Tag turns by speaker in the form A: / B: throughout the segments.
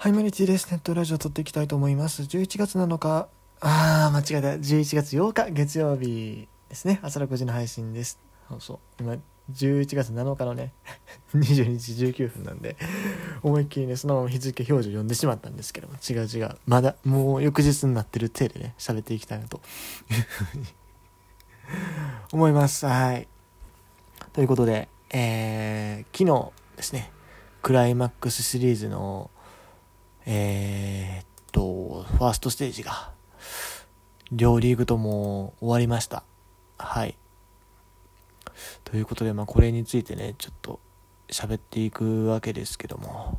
A: はい、マリティです。ネットラジオ撮っていきたいと思います。11月7日、あー、間違えた。11月8日、月曜日ですね。朝6時の配信です。そうそう。今、11月7日のね、22時19分なんで、思いっきりね、そのまま日付表示を読んでしまったんですけども、違う違う。まだ、もう翌日になってる体でね、喋っていきたいなというふうに思います。はい。ということで、えー、昨日ですね、クライマックスシリーズのえー、っと、ファーストステージが、両リーグとも終わりました。はい。ということで、まあ、これについてね、ちょっと喋っていくわけですけども。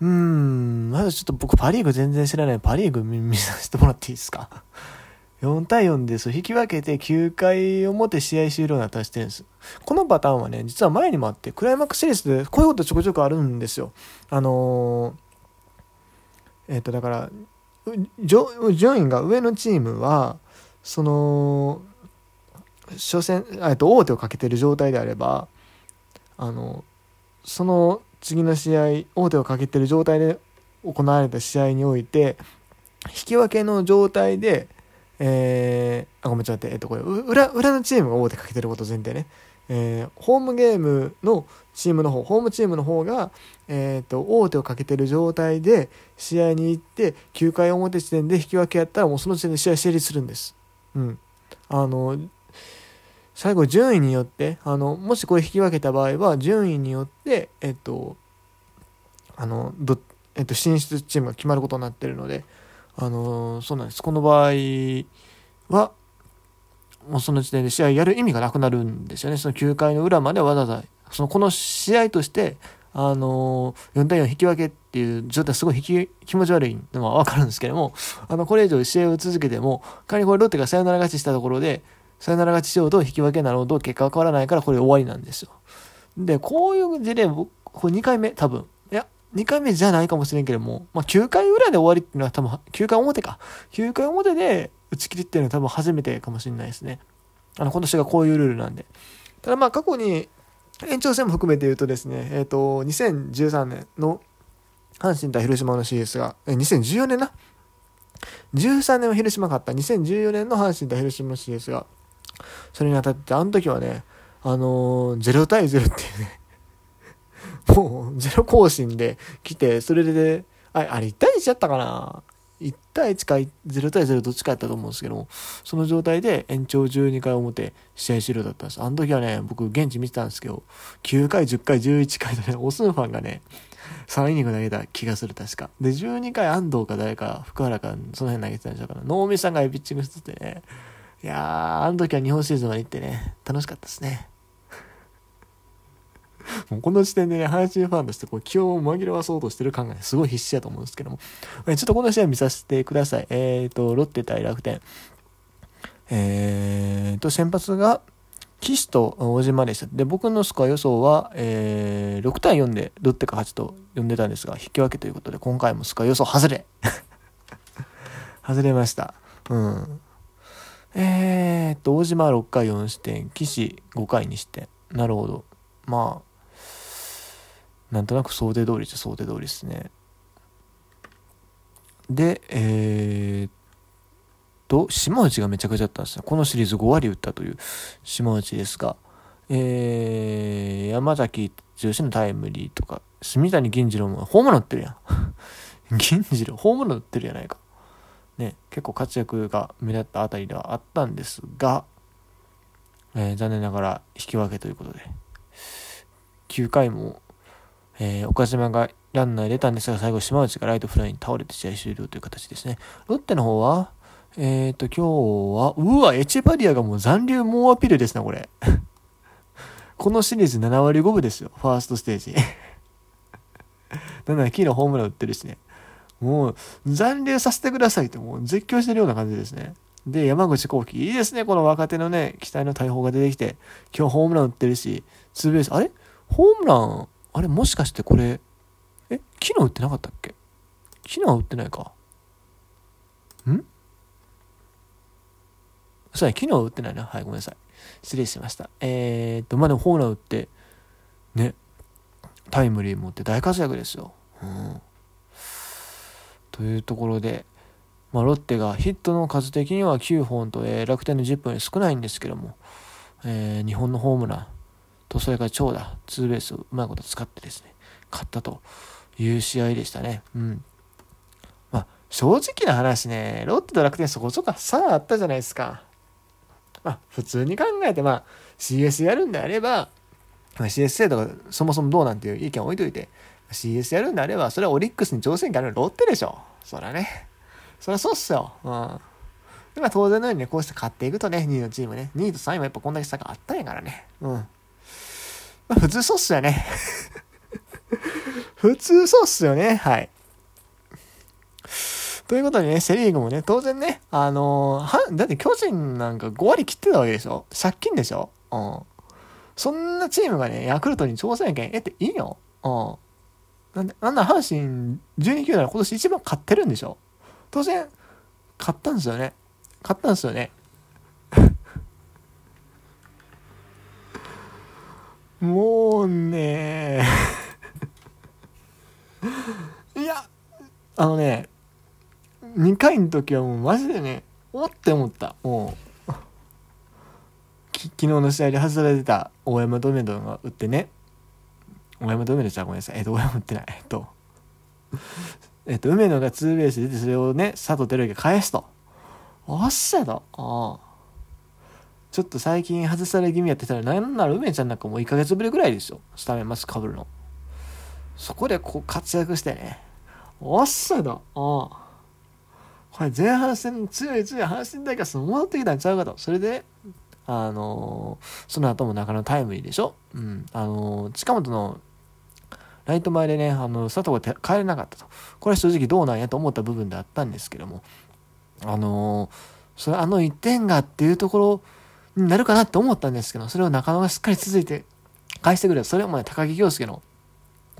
A: うーん、まずちょっと僕パリーグ全然知らないパリーグ見させてもらっていいですか？4対4でそう引き分けて9回表試合終了になったしてるんです。このパターンはね、実は前にもあって、クライマックスシリーズでこういうことちょこちょこあるんですよ。あのー、えっ、と、だから、順位が上のチームは、その、初戦、えっと、王手をかけてる状態であれば、あの、その次の試合、王手をかけてる状態で行われた試合において、引き分けの状態で、えー、あ、ごめん、ちょっと待って、えっと、これ、裏、裏のチームが大手かけてること前提ね。えー、ホームゲームのチームの方、ホームチームの方が、えっ、ー、と、大手をかけてる状態で試合に行って、9回表時点で引き分けやったら、もうその時点で試合成立するんです。うん。あの、最後、順位によって、あの、もしこれ引き分けた場合は、順位によって、えっ、ー、と、あの、ど、えっ、と、進出チームが決まることになってるので、あの、そうなんです。この場合は、もうその時点で試合やる意味がなくなるんですよね。その9回の裏までわざわざ、そのこの試合として、あのー、4対4引き分けっていう状態すごい気持ち悪いのはわかるんですけども、あの、これ以上試合を続けても、仮にこれロッテがサヨナラ勝ちしたところで、サヨナラ勝ちしようと引き分けなろうと結果は変わらないからこれ終わりなんですよ。で、こういう事例、僕、これ2回目、多分。いや2回目じゃないかもしれんけども、まあ、9回裏で終わりっていうのは多分、9回表か。9回表で打ち切りっていうのは多分初めてかもしれないですね。あの、今年がこういうルールなんで。ただまあ、過去に延長戦も含めて言うとですね、えっ、ー、と、2013年の阪神対広島の CS が、え、2014年な？13年は広島勝った。2014年の阪神対広島の CS が、それにあたって、あの時はね、あのー、0対0っていうね、もうゼロ更新で来て、それで、あれあれ1対1やったかな？?1 対1か0対0どっちかやったと思うんですけども、その状態で延長12回表試合終了だったんです。あの時はね、僕現地見てたんですけど、9回、10回、11回とね、オスのファンがね、3イニング投げた気がする、確か。で、12回安藤か誰か、福原か、その辺投げてたんでしょうかな。能見さんがピッチングしててね、いやー、あの時は日本シーズまで行ってね、楽しかったですね。もうこの時点でね、阪神ファンとしてこう気を紛らわそうとしてる感が、すごい必死だと思うんですけども、えちょっとこの試合見させてください。えっ、ー、と、ロッテ対楽天。えっ、ー、と、先発が、岸と小島でした。で、僕のスコア予想は、えー、6対4でロッテか8と呼んでたんですが、引き分けということで、今回もスコア予想外れ 外れました。うん。えー、っと、大島6回4失点、岸5回2失点。なるほど。まあ、なんとなく想定通りっちゃ想定通りですね。で、えー、っと、島内がめちゃくちゃだったんですよ。このシリーズ5割打ったという島内ですが、えー、山崎剛のタイムリーとか、住谷銀次郎もホームラン打ってるやん。銀次郎、ホームラン打ってるやないか。ね、結構活躍が目立ったあたりではあったんですが、えー、残念ながら引き分けということで、9回もえー、岡島がランナー出たんですが、最後島内がライトフライに倒れて試合終了という形ですね。ロッテの方は、えっ、ー、と、今日は、うわ、エチェバリアがもう残留猛アピールですね、これ。このシリーズ7割5分ですよ、ファーストステージ。なんだ、昨日ホームラン打ってるしね。もう、残留させてくださいって、もう絶叫してるような感じですね。で、山口幸輝、いいですね、この若手のね、期待の大砲が出てきて、今日ホームラン打ってるし、ツーベース、あれ？ホームラン、あれもしかしてこれ、え昨日売ってなかったっけ？昨日は売ってないか。ん？そうや、昨日は売ってないな。はい、ごめんなさい。失礼しました。えー、っと、まあ、でもホームラン打って、ね、タイムリー持って大活躍ですよ。うん。というところで、まあ、ロッテがヒットの数的には9本と、えー、楽天の10本より少ないんですけども、えー、日本のホームランとそれから長打ツーベースをうまいこと使ってですね勝ったという試合でしたね。うんまあ、正直な話ねロッテと楽天そこそこ差あったじゃないですか。まあ、普通に考えて、まあ、CS やるんであれば、まあ、CS 制度がそもそもどうなんていう意見を置いといて、CS やるんであれば、それはオリックスに挑戦権あるロッテでしょ。そりゃね。そりゃそうっすよ。うん。まあ当然のようにね、こうして勝っていくとね、2位のチームね、2位と3位もやっぱこんだけ差があったんやからね。うん。普通そうっすよね。普通そうっすよね。はい。ということでね、セリーグもね、当然ね、あのー、は、だって巨人なんか5割切ってたわけでしょ？借金でしょ？うん。そんなチームがね、ヤクルトに挑戦権得ていいの？うん。なんで、なんな阪神12球団今年一番勝ってるんでしょ？当然、勝ったんですよね。勝ったんですよね。もうね いや、あのね、2回の時はもうマジでね、おって思った。もう、昨日の試合で外れてた大山ドメドが打ってね、大山ドメドじゃごめんなさい。えっと、大山打ってない。えっと、えっと、梅野がツーベース出てそれをね、佐藤輝明が返すと。おっしゃと。ああ。ちょっと最近外され気味やってたら、なんなら梅ちゃんなんかもう1ヶ月ぶりぐらいですよ。スタメンマスかぶるの。そこでこう活躍してね。おっしゃと。ああ。これ前半戦強い強い阪神大会戻ってきたんちゃうかと。それで、あのー、その後も中野タイムリーでしょうん。あのー、近本のライト前でね、あの、佐藤が帰れなかったと。これは正直どうなんやと思った部分であったんですけども、あのー、それあの1点がっていうところになるかなって思ったんですけど、それを中野がしっかり続いて返してくれる。それはもね、高木京介の、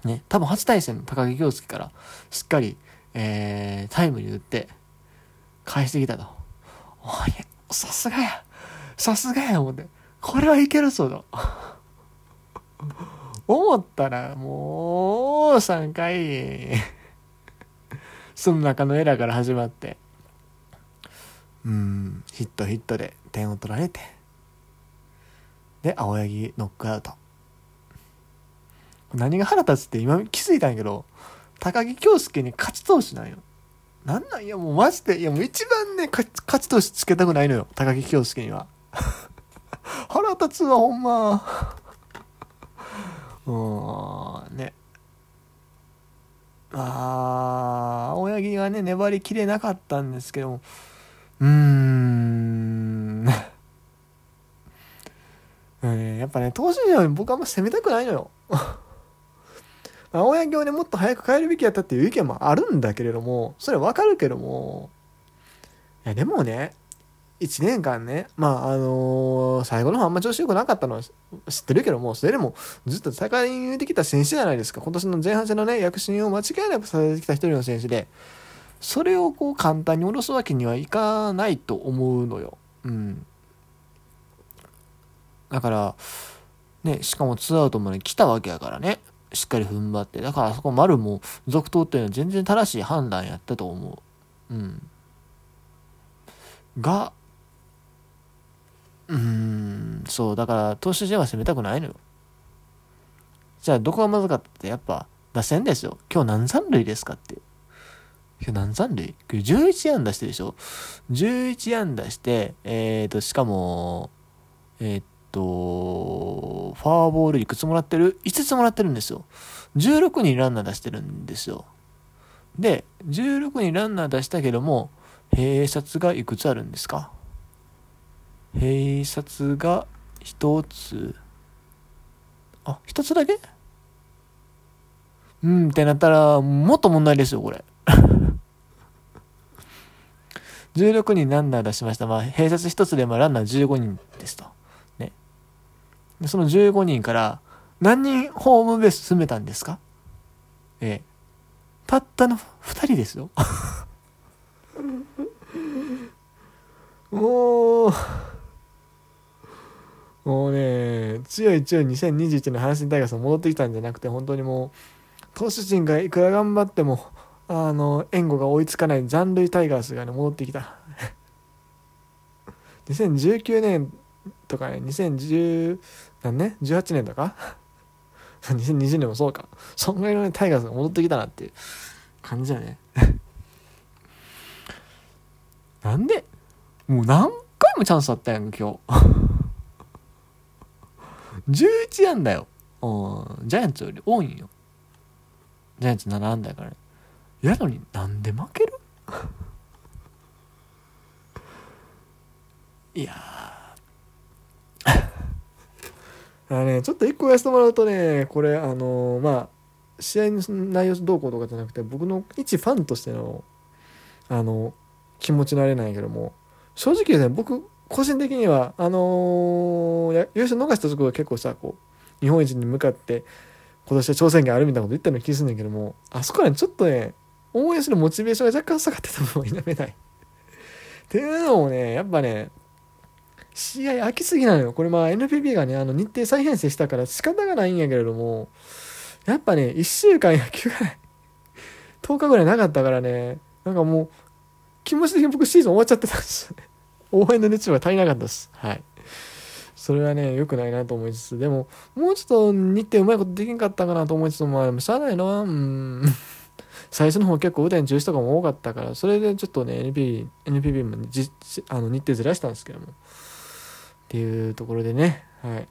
A: ね、多分初対戦の高木京介からしっかり、えー、タイムに打って、返してきたと。おい、さすがや。さすがや、思って。これはいけるぞと。思ったら、もう、3回、その中のエラーから始まって、うん、ヒットヒットで点を取られて、で、青柳ノックアウト。何が腹立つって今気づいたんやけど、高木京介に勝ち投手なんよ。なんなんいやもうマジで、いやもう一番ね、勝ち投手つけたくないのよ。高木京介には。腹立つわ、ほんま。うん、ね。ああ、青柳がね、粘りきれなかったんですけども、うーん。やっぱね、投手陣は僕はあんま攻めたくないのよ。青柳をね、もっと早く帰るべきやったっていう意見もあるんだけれども、それわかるけども、いや、でもね、1年間ね、まあ、あのー、最後の方あんま調子良くなかったのは知ってるけども、それでもずっと戦い抜いてきた選手じゃないですか。今年の前半戦のね、躍進を間違いなくさせてきた一人の選手で、それをこう簡単に下ろすわけにはいかないと思うのよ。うん。だから、ね、しかもツーアウトまで来たわけやからね。しっかり踏ん張って。だからあそこ丸も続投っていうのは全然正しい判断やったと思う。うん。が、うーん、そう、だから投手陣は攻めたくないのよ。じゃあどこがまずかったってやっぱ打線ですよ。今日何三塁ですかって。今日何三塁 ?11 安打してるでしょ ?11 安打して、えーと、しかも、えー、っと、ファーボールいくつもらってる ?5 つもらってるんですよ。16人ランナー出してるんですよ。で、16人ランナー出したけども、併殺がいくつあるんですか？併殺が1つ。あ、1つだけ？うんってなったら、もっと問題ですよ、これ。16人ランナー出しました。まあ、併殺1つでまあランナー15人ですと。でその15人から何人ホームベース進めたんですか？ええ。たったの2人ですよ。もう、もうね、強い強い2021の阪神タイガース戻ってきたんじゃなくて、本当にもう、投手陣がいくら頑張っても、あの援護が追いつかない残塁タイガースがね戻ってきた 2019年とかね2010何年？18年とか？2020年もそうか。そんぐらいのねタイガースが戻ってきたなっていう感じだね。なんで？もう何回もチャンスあったやん今日。11やんだよ。うん。ジャイアンツより多いんよ。ジャイアンツ7安打やから。ねやのになんで負ける？いやあのねちょっと一個言わせてもらうとねこれあのーまあ試合の内容どうこうとかじゃなくて僕の一ファンとしてのあの気持ちのあれなんやけども正直ね僕個人的にはあのーや優勝逃したところ結構さこう日本一に向かって今年は挑戦権あるみたいなこと言ったような気するんだけどもあそこはねちょっとね応援するモチベーションが若干下がってた部分を否めない。っていうのもねやっぱね試合空きすぎなのよ。これまあ NPB がねあの日程再編成したから仕方がないんやけれどもやっぱね1週間野球がない。10日ぐらいなかったからね。なんかもう気持ち的に僕シーズン終わっちゃってたんです。よ応援の熱量が足りなかったです。はい。それはね良くないなと思いつつでももうちょっと日程うまいことできんかったかなと思いつつもまあしゃあないのはうん。最初の方結構雨天中止とかも多かったからそれでちょっとね NPB, NPB もじあの日程ずらしたんですけども。っていうところでね。はい。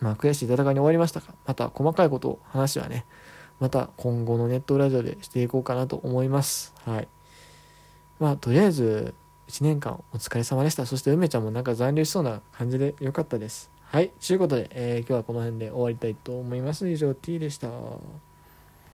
A: まあ悔しい戦いに終わりましたがまた細かいことを話はねまた今後のネットラジオでしていこうかなと思います。はい。まあとりあえず1年間お疲れ様でした。そして梅ちゃんもなんか残留しそうな感じでよかったです。はい。ということで、えー今日はこの辺で終わりたいと思います。以上 T でした。